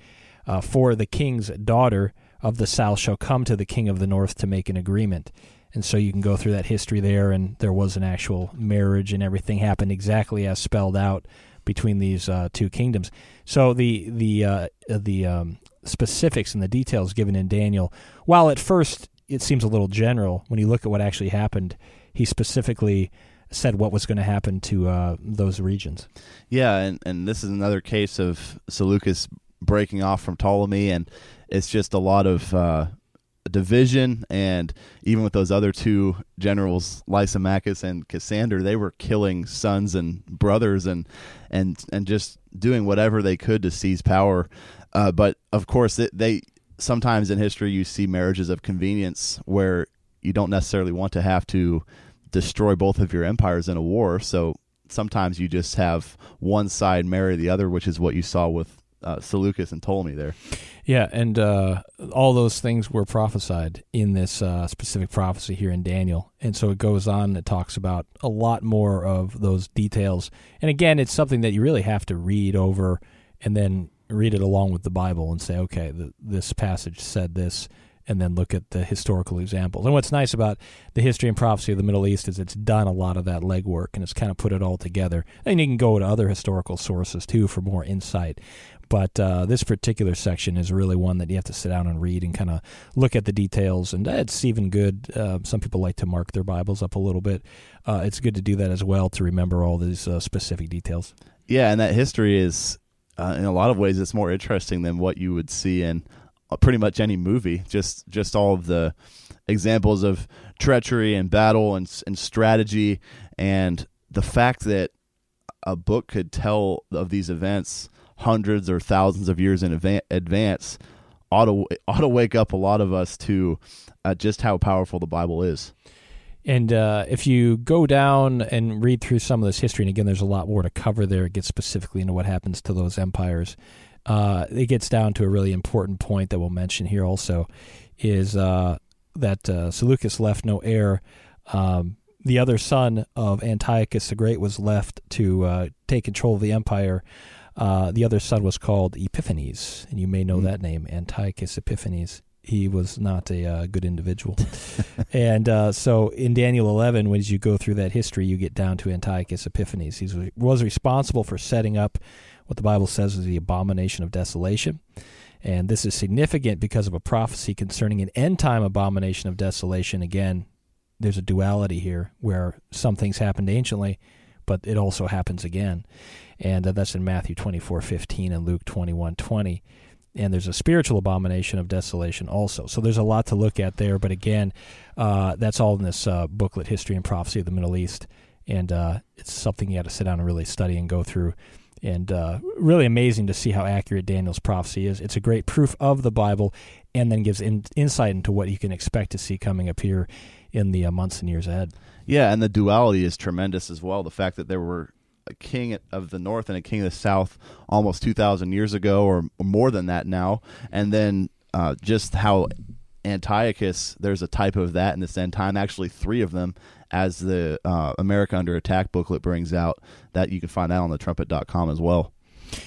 Uh, for the king's daughter of the south shall come to the king of the north to make an agreement. And so you can go through that history there, and there was an actual marriage, and everything happened exactly as spelled out between these uh, two kingdoms. So the the uh, the um, specifics and the details given in Daniel, while at first it seems a little general when you look at what actually happened. He specifically said what was going to happen to uh, those regions. Yeah, and, and this is another case of Seleucus breaking off from Ptolemy, and it's just a lot of uh, division. And even with those other two generals, Lysimachus and Cassander, they were killing sons and brothers, and and and just doing whatever they could to seize power. Uh, but of course, it, they sometimes in history you see marriages of convenience where you don't necessarily want to have to destroy both of your empires in a war. So sometimes you just have one side marry the other, which is what you saw with uh, Seleucus and Ptolemy there. Yeah, and uh, all those things were prophesied in this uh, specific prophecy here in Daniel. And so it goes on, it talks about a lot more of those details. And again, it's something that you really have to read over and then read it along with the Bible and say, okay, the, this passage said this, and then look at the historical examples. And what's nice about the history and prophecy of the Middle East is it's done a lot of that legwork and it's kind of put it all together. And you can go to other historical sources too for more insight. But uh, this particular section is really one that you have to sit down and read and kind of look at the details. And it's even good. Uh, some people like to mark their Bibles up a little bit. Uh, it's good to do that as well to remember all these uh, specific details. Yeah, and that history is uh, in a lot of ways it's more interesting than what you would see in uh, pretty much any movie. Just just all of the examples of treachery and battle and and strategy, and the fact that a book could tell of these events hundreds or thousands of years in advance ought to ought to wake up a lot of us to uh, just how powerful the Bible is. And uh, if you go down and read through some of this history, and again, there's a lot more to cover there. It gets specifically into what happens to those empires. Uh, it gets down to a really important point that we'll mention here also is uh, that uh, Seleucus left no heir. Um, the other son of Antiochus the Great was left to uh, take control of the empire. Uh, the other son was called Epiphanes, and you may know mm. that name, Antiochus Epiphanes he was not a uh, good individual. and uh, so in Daniel 11, when you go through that history, you get down to Antiochus Epiphanes. He was responsible for setting up what the Bible says is the abomination of desolation. And this is significant because of a prophecy concerning an end time abomination of desolation. Again, there's a duality here where some things happened anciently, but it also happens again. And uh, that's in Matthew 24 15 and Luke 21 20 and there's a spiritual abomination of desolation also. So there's a lot to look at there. But again, uh, that's all in this uh, booklet, History and Prophecy of the Middle East. And uh, it's something you got to sit down and really study and go through. And uh, really amazing to see how accurate Daniel's prophecy is. It's a great proof of the Bible and then gives in- insight into what you can expect to see coming up here in the uh, months and years ahead. Yeah, and the duality is tremendous as well. The fact that there were a king of the north and a king of the south almost 2,000 years ago, or, more than that now. And then uh, just how Antiochus, there's a type of that in this end time, actually, three of them, as the uh, America Under Attack booklet brings out, that you can find out on the trumpet.com as well.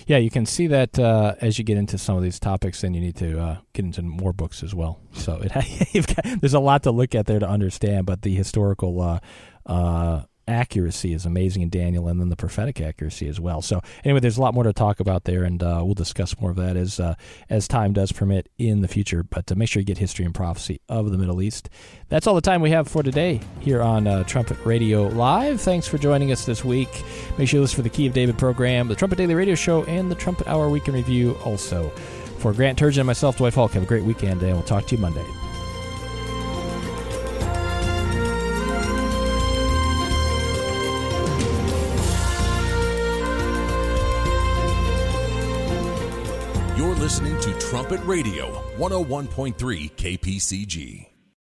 Yeah, you can see that uh, as you get into some of these topics, then you need to uh, get into more books as well. So it, got, there's a lot to look at there to understand, but the historical uh, uh accuracy is amazing in Daniel, and then the prophetic accuracy as well. So anyway, there's a lot more to talk about there, and uh, we'll discuss more of that as uh, as time does permit in the future. But uh, make sure you get history and prophecy of the Middle East. That's all the time we have for today here on uh, Trumpet Radio Live. Thanks for joining us this week. Make sure you listen for the Key of David program, the Trumpet Daily Radio Show, and the Trumpet Hour Week in Review. Also, for Grant Turgeon and myself, Dwight Falk. Have a great weekend, and we'll talk to you Monday. Listening to Trumpet Radio, 101.3 KPCG.